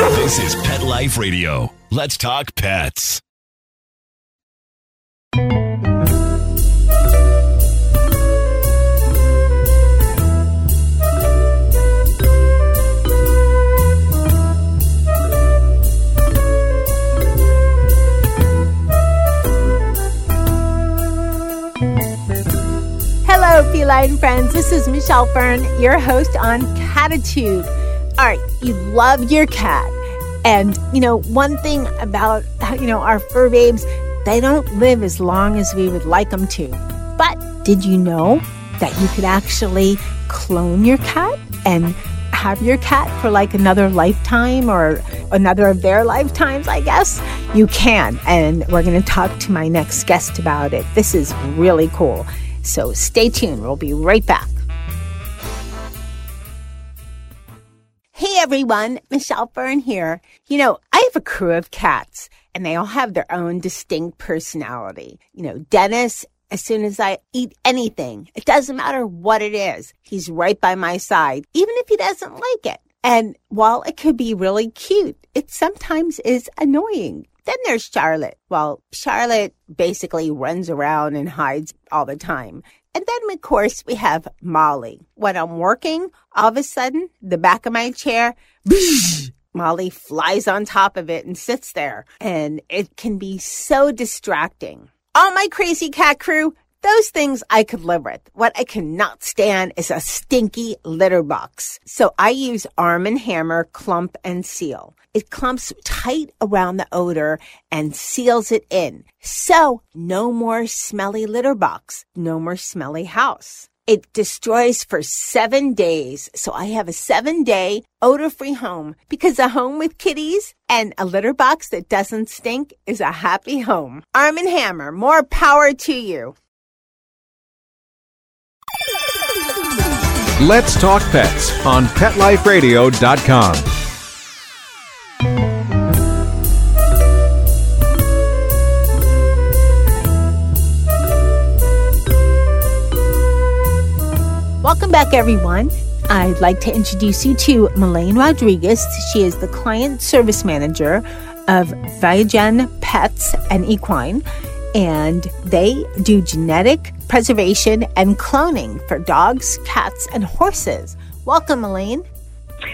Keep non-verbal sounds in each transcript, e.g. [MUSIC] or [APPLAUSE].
This is Pet Life Radio. Let's talk pets. Hello, feline friends. This is Michelle Fern, your host on Catitude. All right, you love your cat. And, you know, one thing about, you know, our fur babes, they don't live as long as we would like them to. But did you know that you could actually clone your cat and have your cat for like another lifetime or another of their lifetimes, I guess? You can. And we're going to talk to my next guest about it. This is really cool. So stay tuned. We'll be right back. Hey everyone, Michelle Fern here. You know, I have a crew of cats and they all have their own distinct personality. You know, Dennis, as soon as I eat anything, it doesn't matter what it is, he's right by my side, even if he doesn't like it. And while it could be really cute, it sometimes is annoying. Then there's Charlotte. Well, Charlotte basically runs around and hides all the time. And then, of course, we have Molly. When I'm working, all of a sudden, the back of my chair, [LAUGHS] Molly flies on top of it and sits there. And it can be so distracting. All my crazy cat crew, those things I could live with. What I cannot stand is a stinky litter box. So I use Arm & Hammer Clump and Seal. It clumps tight around the odor and seals it in. So no more smelly litter box, no more smelly house. It destroys for seven days. So I have a seven day odor free home because a home with kitties and a litter box that doesn't stink is a happy home. Arm & Hammer, more power to you. Let's Talk Pets on PetLifeRadio.com. Welcome back, everyone. I'd like to introduce you to Melaine Rodriguez. She is the client service manager of Viagen Pets and Equine, and they do genetic preservation and cloning for dogs, cats, and horses. Welcome, Elaine.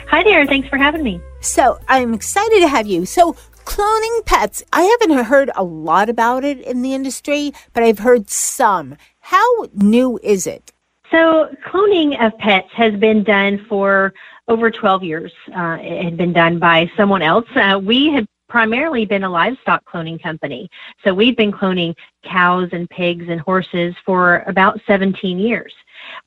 Hi there. Thanks for having me. So I'm excited to have you. So cloning pets, I haven't heard a lot about it in the industry, but I've heard some. How new is it? So cloning of pets has been done for over 12 years. Uh, it had been done by someone else. Uh, we had primarily been a livestock cloning company. So we've been cloning cows and pigs and horses for about 17 years.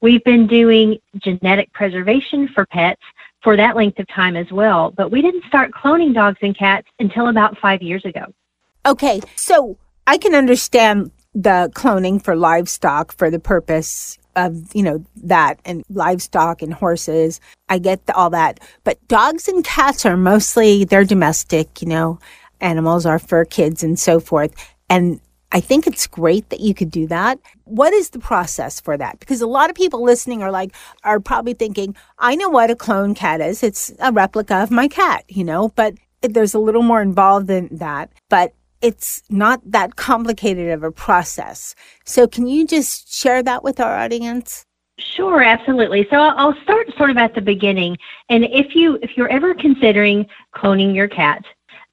We've been doing genetic preservation for pets for that length of time as well, but we didn't start cloning dogs and cats until about five years ago. Okay, so I can understand the cloning for livestock for the purpose of you know that and livestock and horses. I get the, all that. But dogs and cats are mostly they're domestic you know animals are for kids and so forth. And i think it's great that you could do that. What is the process for that? Because a lot of people listening are like are probably thinking i know what a clone cat is. It's a replica of my cat you know? But there's a little more involved than that. But it's not that complicated of a process. So can you just share that with our audience? Sure, absolutely. So I'll start sort of at the beginning. And if you if you're ever considering cloning your cat,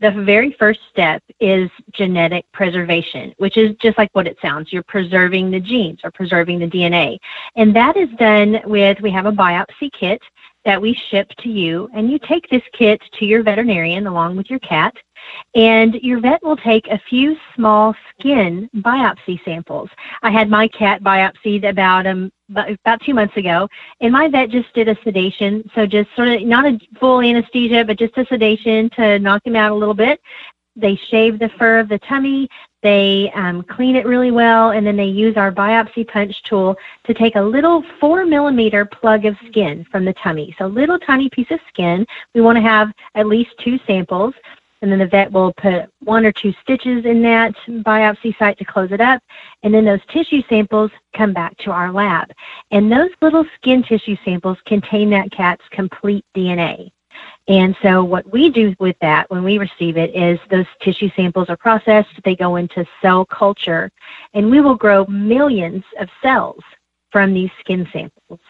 the very first step is genetic preservation, which is just like what it sounds. You're preserving the genes or preserving the DNA. And that is done with we have a biopsy kit that we ship to you and you take this kit to your veterinarian along with your cat and your vet will take a few small skin biopsy samples. I had my cat biopsied about um about two months ago, and my vet just did a sedation, so just sort of not a full anesthesia, but just a sedation to knock him out a little bit. They shave the fur of the tummy, they um, clean it really well, and then they use our biopsy punch tool to take a little four millimeter plug of skin from the tummy. So, little tiny piece of skin. We want to have at least two samples and then the vet will put one or two stitches in that biopsy site to close it up, and then those tissue samples come back to our lab. And those little skin tissue samples contain that cat's complete DNA. And so what we do with that when we receive it is those tissue samples are processed, they go into cell culture, and we will grow millions of cells from these skin samples.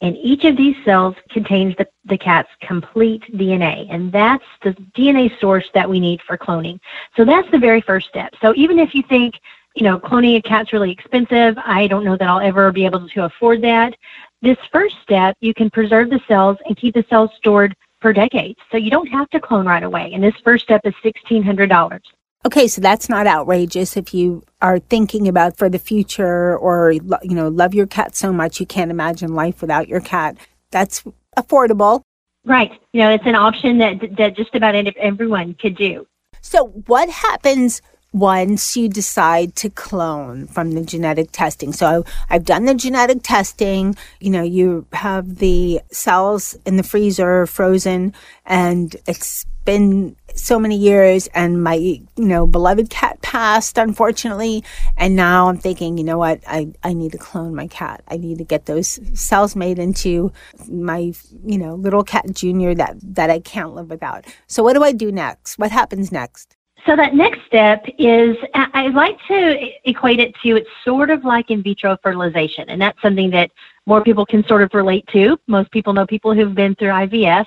And each of these cells contains the, the cat's complete DNA. And that's the DNA source that we need for cloning. So that's the very first step. So even if you think, you know, cloning a cat's really expensive, I don't know that I'll ever be able to afford that. This first step, you can preserve the cells and keep the cells stored for decades. So you don't have to clone right away. And this first step is $1,600. Okay, so that's not outrageous if you are thinking about for the future or you know love your cat so much you can't imagine life without your cat. That's affordable. Right. You know, it's an option that that just about everyone could do. So, what happens once you decide to clone from the genetic testing. So I've done the genetic testing. You know, you have the cells in the freezer frozen and it's been so many years and my, you know, beloved cat passed, unfortunately. And now I'm thinking, you know what? I, I need to clone my cat. I need to get those cells made into my, you know, little cat junior that, that I can't live without. So what do I do next? What happens next? So that next step is, I like to equate it to, it's sort of like in vitro fertilization, and that's something that more people can sort of relate to. Most people know people who've been through IVF.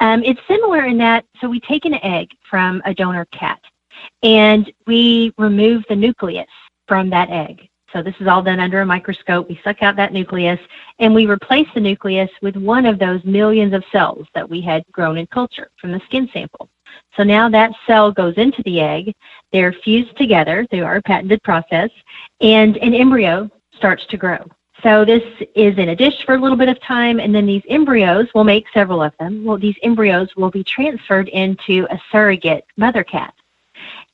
Um, it's similar in that, so we take an egg from a donor cat, and we remove the nucleus from that egg. So this is all done under a microscope. We suck out that nucleus and we replace the nucleus with one of those millions of cells that we had grown in culture from the skin sample. So now that cell goes into the egg, they're fused together through our patented process, and an embryo starts to grow. So this is in a dish for a little bit of time, and then these embryos, we'll make several of them. Well, these embryos will be transferred into a surrogate mother cat,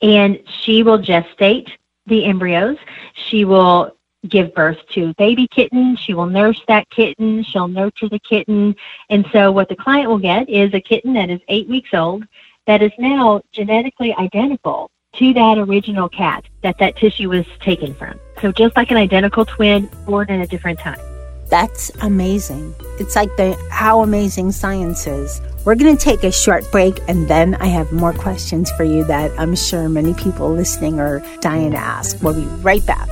and she will gestate the embryos. She will give birth to baby kitten. She will nurse that kitten. She'll nurture the kitten. And so what the client will get is a kitten that is eight weeks old that is now genetically identical to that original cat that that tissue was taken from. So just like an identical twin, born in a different time. That's amazing. It's like the how amazing science is. We're going to take a short break and then I have more questions for you that I'm sure many people listening are dying to ask. We'll be right back.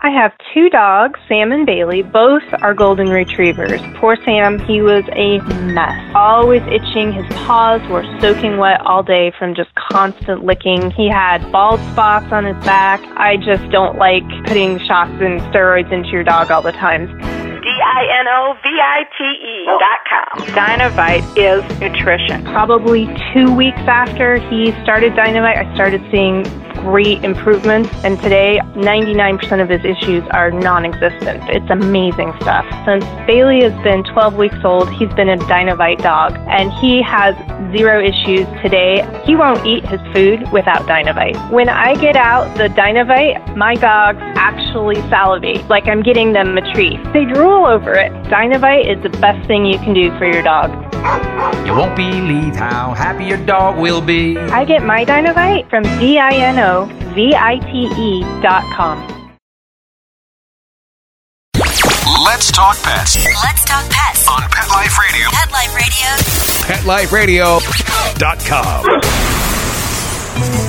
I have two dogs, Sam and Bailey. Both are golden retrievers. Poor Sam, he was a mess. Always itching. His paws were soaking wet all day from just constant licking. He had bald spots on his back. I just don't like putting shots and steroids into your dog all the time. D-I-N-O-V-I-T-E oh. dot com. Dinovite is nutrition. Probably two weeks after he started Dinovite, I started seeing great improvements. And today, 99% of his issues are non existent. It's amazing stuff. Since Bailey has been 12 weeks old, he's been a Dinovite dog, and he has zero issues today. He won't eat his food without Dinovite. When I get out the Dinovite, my dogs actually salivate like I'm getting them a treat. They drool over it. Dinovite is the best thing you can do for your dog. You won't believe how happy your dog will be. I get my Dinovite from D-I-N-O-V-I-T-E dot com. Let's talk pets Let's talk pets on Pet Life Radio. Pet Life Radio. PetLifeRadio.com.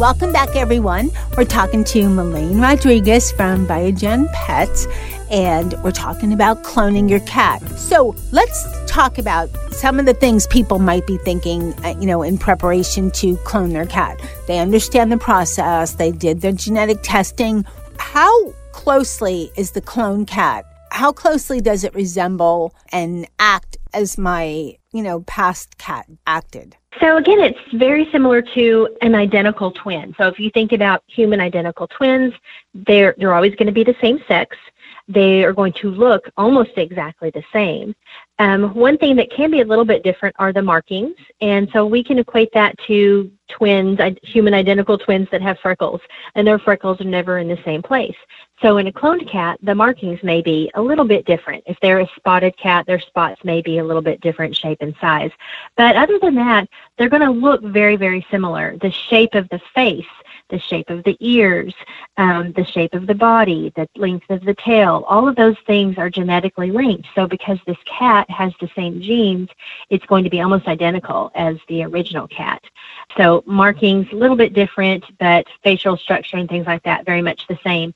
welcome back, everyone. We're talking to Melaine Rodriguez from Viagen Pets, and we're talking about cloning your cat. So let's talk about some of the things people might be thinking, uh, you know, in preparation to clone their cat. They understand the process, they did their genetic testing. How closely is the clone cat? How closely does it resemble and act as my, you know, past cat acted? So again, it's very similar to an identical twin. So if you think about human identical twins, they're they're always going to be the same sex. They are going to look almost exactly the same. Um, one thing that can be a little bit different are the markings. And so we can equate that to twins, human identical twins that have freckles, and their freckles are never in the same place. So in a cloned cat, the markings may be a little bit different. If they're a spotted cat, their spots may be a little bit different shape and size. But other than that, they're going to look very, very similar. The shape of the face the shape of the ears, um, the shape of the body, the length of the tail, all of those things are genetically linked. So because this cat has the same genes, it's going to be almost identical as the original cat. So markings a little bit different, but facial structure and things like that very much the same.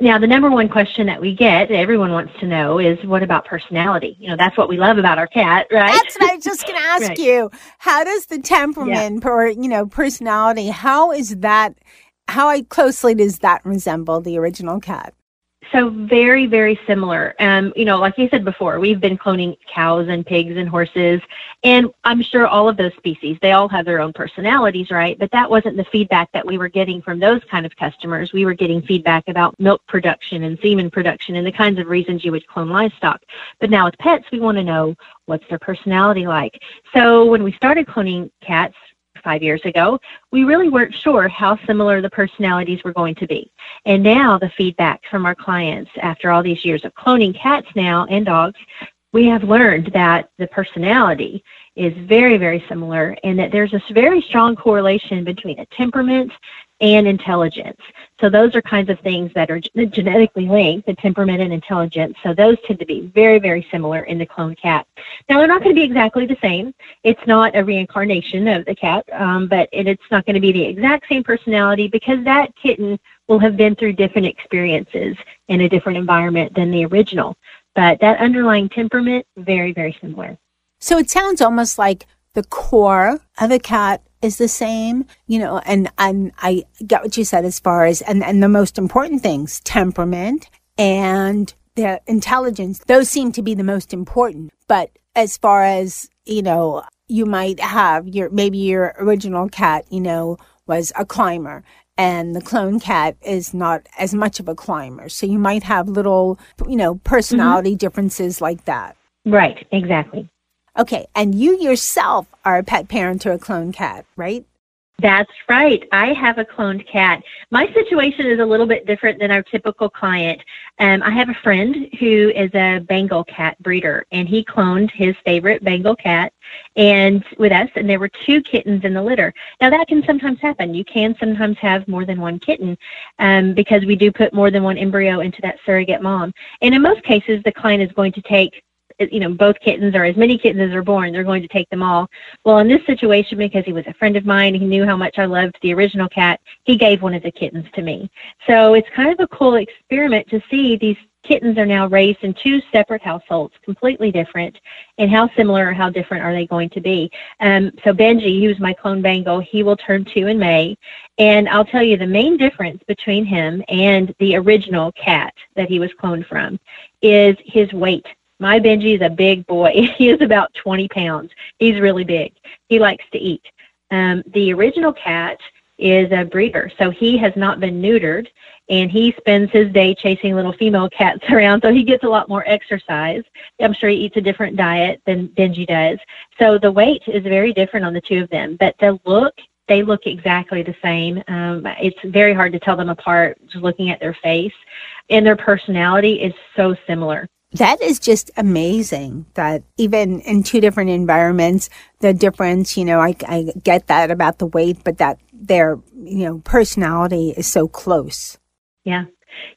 Now, the number one question that we get, everyone wants to know, is what about personality? You know, that's what we love about our cat, right? That's what I was just going [LAUGHS] to ask right. you. How does the temperament yeah. or, you know, personality, how is that, how closely does that resemble the original cat? So very, very similar. Um, you know, like you said before, we've been cloning cows and pigs and horses, and I'm sure all of those species, they all have their own personalities, right? But that wasn't the feedback that we were getting from those kind of customers. We were getting feedback about milk production and semen production and the kinds of reasons you would clone livestock. But now with pets, we want to know what's their personality like. So when we started cloning cats, five years ago, we really weren't sure how similar the personalities were going to be. And now the feedback from our clients after all these years of cloning cats now and dogs, we have learned that the personality is very, very similar and that there's this very strong correlation between a temperament and intelligence. So those are kinds of things that are genetically linked, the temperament and intelligence. So those tend to be very, very similar in the clone cat. Now they're not going to be exactly the same. It's not a reincarnation of the cat, um, but it, it's not going to be the exact same personality because that kitten will have been through different experiences in a different environment than the original. But that underlying temperament, very, very similar. So it sounds almost like the core of a cat is the same, you know, and, and I get what you said as far as, and, and the most important things, temperament and the intelligence, those seem to be the most important. But as far as, you know, you might have your, maybe your original cat, you know, was a climber and the clone cat is not as much of a climber. So you might have little, you know, personality mm-hmm. differences like that. Right, exactly. Okay, and you yourself are a pet parent to a clone cat, right? That's right. I have a cloned cat. My situation is a little bit different than our typical client. Um, I have a friend who is a Bengal cat breeder, and he cloned his favorite Bengal cat and with us, and there were two kittens in the litter. Now that can sometimes happen. You can sometimes have more than one kitten um, because we do put more than one embryo into that surrogate mom. And in most cases, the client is going to take you know, both kittens or as many kittens as are born, they're going to take them all. Well, in this situation, because he was a friend of mine, he knew how much I loved the original cat, he gave one of the kittens to me. So it's kind of a cool experiment to see these kittens are now raised in two separate households, completely different, and how similar or how different are they going to be? Um, so Benji, was my clone Bengal, he will turn two in May, and I'll tell you the main difference between him and the original cat that he was cloned from is his weight. My Benji is a big boy. [LAUGHS] he is about 20 pounds. He's really big. He likes to eat. Um, the original cat is a breeder, so he has not been neutered, and he spends his day chasing little female cats [LAUGHS] around, so he gets a lot more exercise. I'm sure he eats a different diet than Benji does. So the weight is very different on the two of them, but the look they look exactly the same. Um, it's very hard to tell them apart just looking at their face, and their personality is so similar that is just amazing that even in two different environments, the difference, you know, I, I get that about the weight, but that their, you know, personality is so close. Yeah.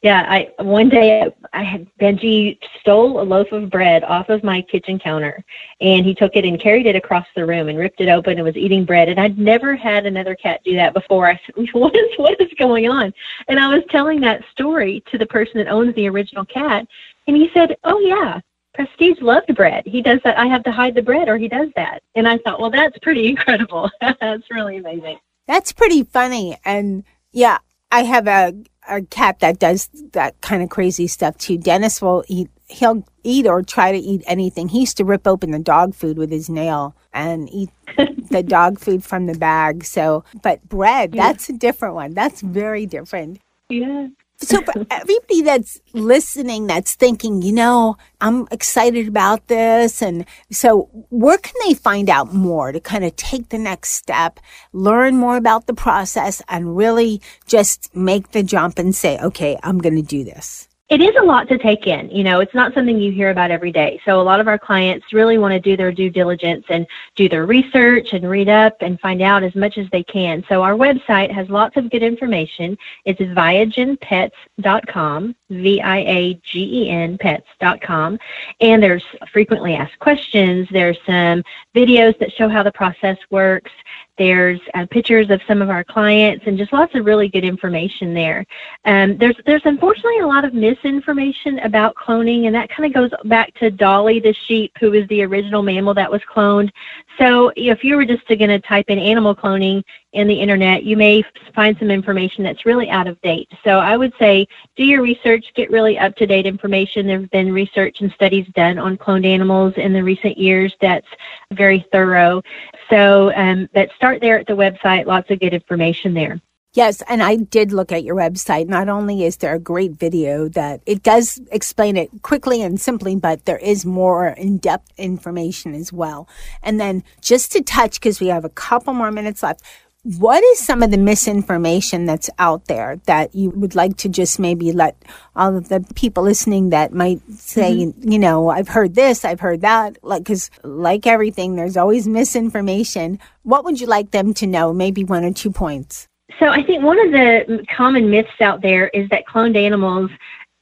Yeah, I one day I had Benji stole a loaf of bread off of my kitchen counter, and he took it and carried it across the room and ripped it open and was eating bread. And I'd never had another cat do that before. [LAUGHS] I said, "What is what is going on?" And I was telling that story to the person that owns the original cat, and he said, Oh, yeah, Prestige loved bread. He does that. I have to hide the bread, or he does that. And I thought, Well, that's pretty [LAUGHS] incredible. that's really amazing. That's pretty funny. And yeah, I have a, a cat that does that kind of crazy stuff too. Dennis will eat, he'll eat or try to eat anything. He used to rip open the dog food with his nail and eat [LAUGHS] the dog food from the bag. So, but bread, yeah. that's a different one. That's very different. Yeah. So for [LAUGHS] everybody that's listening, that's thinking, you know, I'm excited about this. And so where can they find out more to kind of take the next step, learn more about the process and really just make the jump and say, okay, I'm going to do this? It is a lot to take in. You know, it's not something you hear about every day. So a lot of our clients really want to do their due diligence and do their research and read up and find out as much as they can. So our website has lots of good information. It's viagenpets.com, V-I-A-G-E-N pets.com. And there's frequently asked questions. There's some videos that show how the process works. There's uh, pictures of some of our clients and just lots of really good information there. Um, there's there's unfortunately a lot of misinformation about cloning, and that kind of goes back to Dolly the sheep, who was the original mammal that was cloned. So if you were just going to type in animal cloning in the internet, you may find some information that's really out of date. So I would say do your research, get really up to date information. There have been research and studies done on cloned animals in the recent years that's very thorough. So, um, but start there at the website. Lots of good information there. Yes, and I did look at your website. Not only is there a great video that it does explain it quickly and simply, but there is more in depth information as well. And then just to touch, because we have a couple more minutes left, what is some of the misinformation that's out there that you would like to just maybe let all of the people listening that might say, mm-hmm. you know, I've heard this, I've heard that, like, cause like everything, there's always misinformation. What would you like them to know? Maybe one or two points. So I think one of the common myths out there is that cloned animals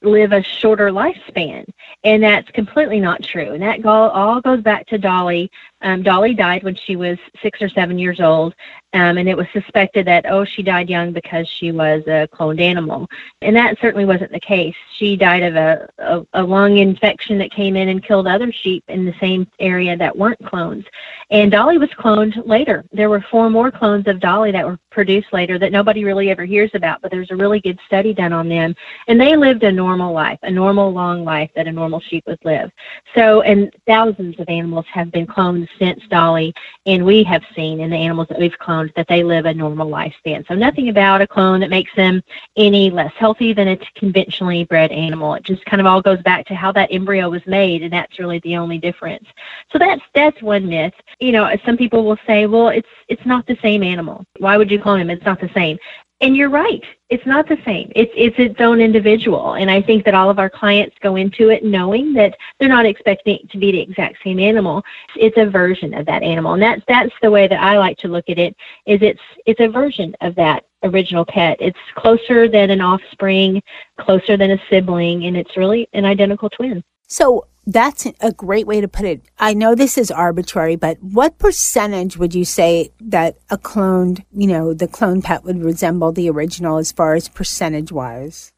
live a shorter lifespan, and that's completely not true. And that all goes back to Dolly. Um, Dolly died when she was six or seven years old, um, and it was suspected that, oh, she died young because she was a cloned animal. And that certainly wasn't the case. She died of a, a, a lung infection that came in and killed other sheep in the same area that weren't clones. And Dolly was cloned later. There were four more clones of Dolly that were produced later that nobody really ever hears about, but there's a really good study done on them. And they lived a normal life, a normal long life that a normal sheep would live. So, and thousands of animals have been cloned since Dolly, and we have seen in the animals that we've cloned that they live a normal lifespan. So nothing about a clone that makes them any less healthy than a conventionally bred animal. It just kind of all goes back to how that embryo was made, and that's really the only difference. So that's that's one myth. You know, some people will say, well, it's it's not the same animal. Why would you clone him? It's not the same. And you're right. It's not the same. It's it's its own individual. And I think that all of our clients go into it knowing that they're not expecting it to be the exact same animal. It's a version of that animal. And that's that's the way that I like to look at it is it's it's a version of that original pet. It's closer than an offspring, closer than a sibling, and it's really an identical twin. So that's a great way to put it. I know this is arbitrary, but what percentage would you say that a cloned, you know, the clone pet would resemble the original as far as percentage wise?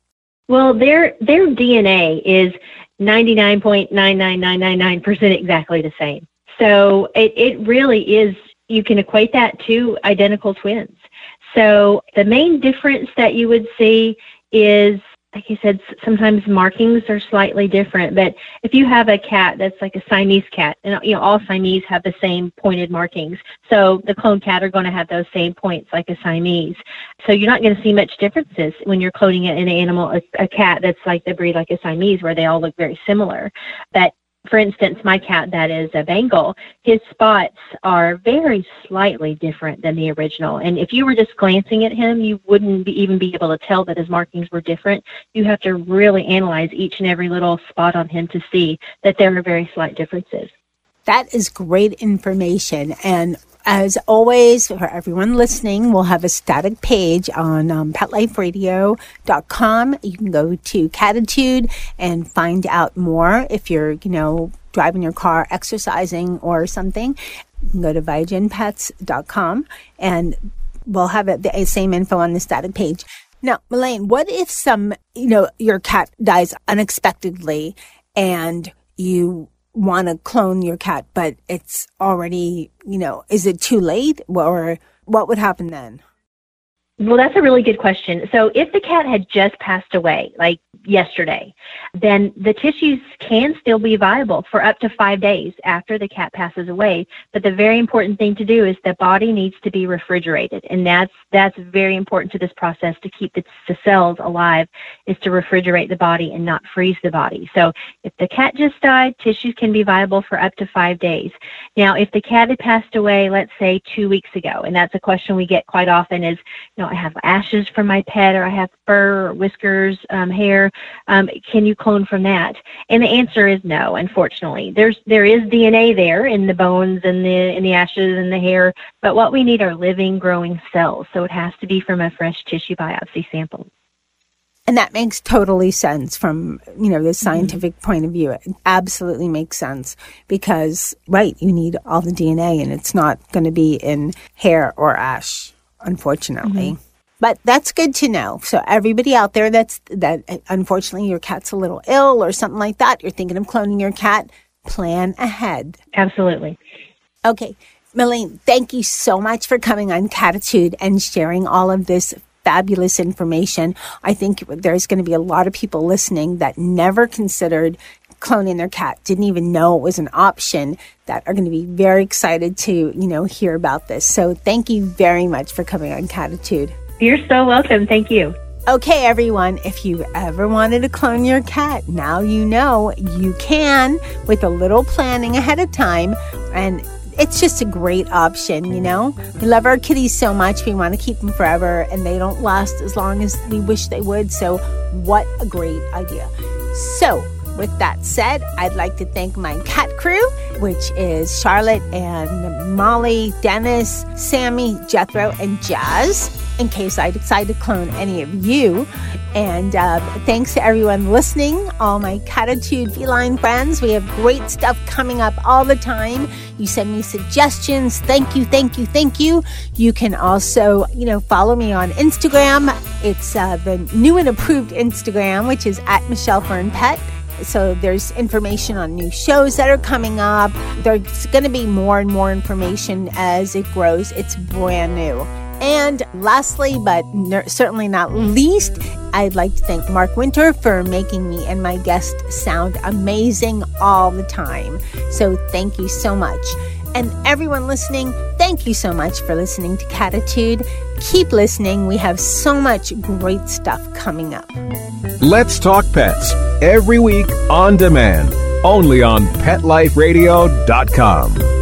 Well, their their DNA is 99.99999% exactly the same. So it, it really is, you can equate that to identical twins. So the main difference that you would see is like you said, sometimes markings are slightly different. But if you have a cat that's like a Siamese cat, and you know all Siamese have the same pointed markings, so the clone cat are going to have those same points like a Siamese. So you're not going to see much differences when you're cloning an animal, a, a cat that's like the breed like a Siamese, where they all look very similar. But for instance, my cat that is a Bengal, his spots are very slightly different than the original. And if you were just glancing at him, you wouldn't be, even be able to tell that his markings were different. You have to really analyze each and every little spot on him to see that there are very slight differences. That is great information. And as always, for everyone listening, we'll have a static page on um, petliferadio.com. You can go to Catitude and find out more if you're, you know, driving your car, exercising, or something. You can go to viagenpets.com and we'll have the same info on the static page. Now, Elaine, what if some, you know, your cat dies unexpectedly and you want to clone your cat, but it's already, you know, is it too late or what would happen then? Well, that's a really good question. So, if the cat had just passed away, like yesterday, then the tissues can still be viable for up to five days after the cat passes away. But the very important thing to do is the body needs to be refrigerated, and that's that's very important to this process to keep the, the cells alive. Is to refrigerate the body and not freeze the body. So, if the cat just died, tissues can be viable for up to five days. Now, if the cat had passed away, let's say two weeks ago, and that's a question we get quite often is, you know I have ashes from my pet, or I have fur, or whiskers, um, hair. Um, can you clone from that? And the answer is no. Unfortunately, there's there is DNA there in the bones and the in the ashes and the hair, but what we need are living, growing cells. So it has to be from a fresh tissue biopsy sample. And that makes totally sense from, you know, the scientific mm-hmm. point of view. It absolutely makes sense because, right, you need all the DNA and it's not going to be in hair or ash unfortunately. Mm-hmm. But that's good to know. So everybody out there that's that unfortunately your cat's a little ill or something like that, you're thinking of cloning your cat, plan ahead. Absolutely. Okay. Melaine, thank you so much for coming on Catitude and sharing all of this fabulous information. I think there's going to be a lot of people listening that never considered cloning their cat, didn't even know it was an option, that are going to be very excited to, you know, hear about this. So thank you very much for coming on Catitude. You're so welcome. Thank you. Okay, everyone, if you ever wanted to clone your cat, now you know you can with a little planning ahead of time. And it's just a great option, you know? We love our kitties so much. We want to keep them forever, and they don't last as long as we wish they would. So, what a great idea. So, with that said, I'd like to thank my cat crew, which is Charlotte and Molly, Dennis, Sammy, Jethro, and Jazz, in case I decide to clone any of you. And uh, thanks to everyone listening, all my Catitude feline friends. We have great stuff coming up all the time. You send me suggestions. Thank you, thank you, thank you. You can also, you know, follow me on Instagram. It's uh, the new and approved Instagram, which is at Michelle Fern Pet. So there's information on new shows that are coming up. There's going to be more and more information as it grows. It's brand new. And lastly, but certainly not least, I'd like to thank Mark Winter for making me and my guest sound amazing all the time. So thank you so much. And everyone listening, thank you so much for listening to Catitude. Keep listening. We have so much great stuff coming up. Let's Talk Pets every week on demand, only on PetLifeRadio.com.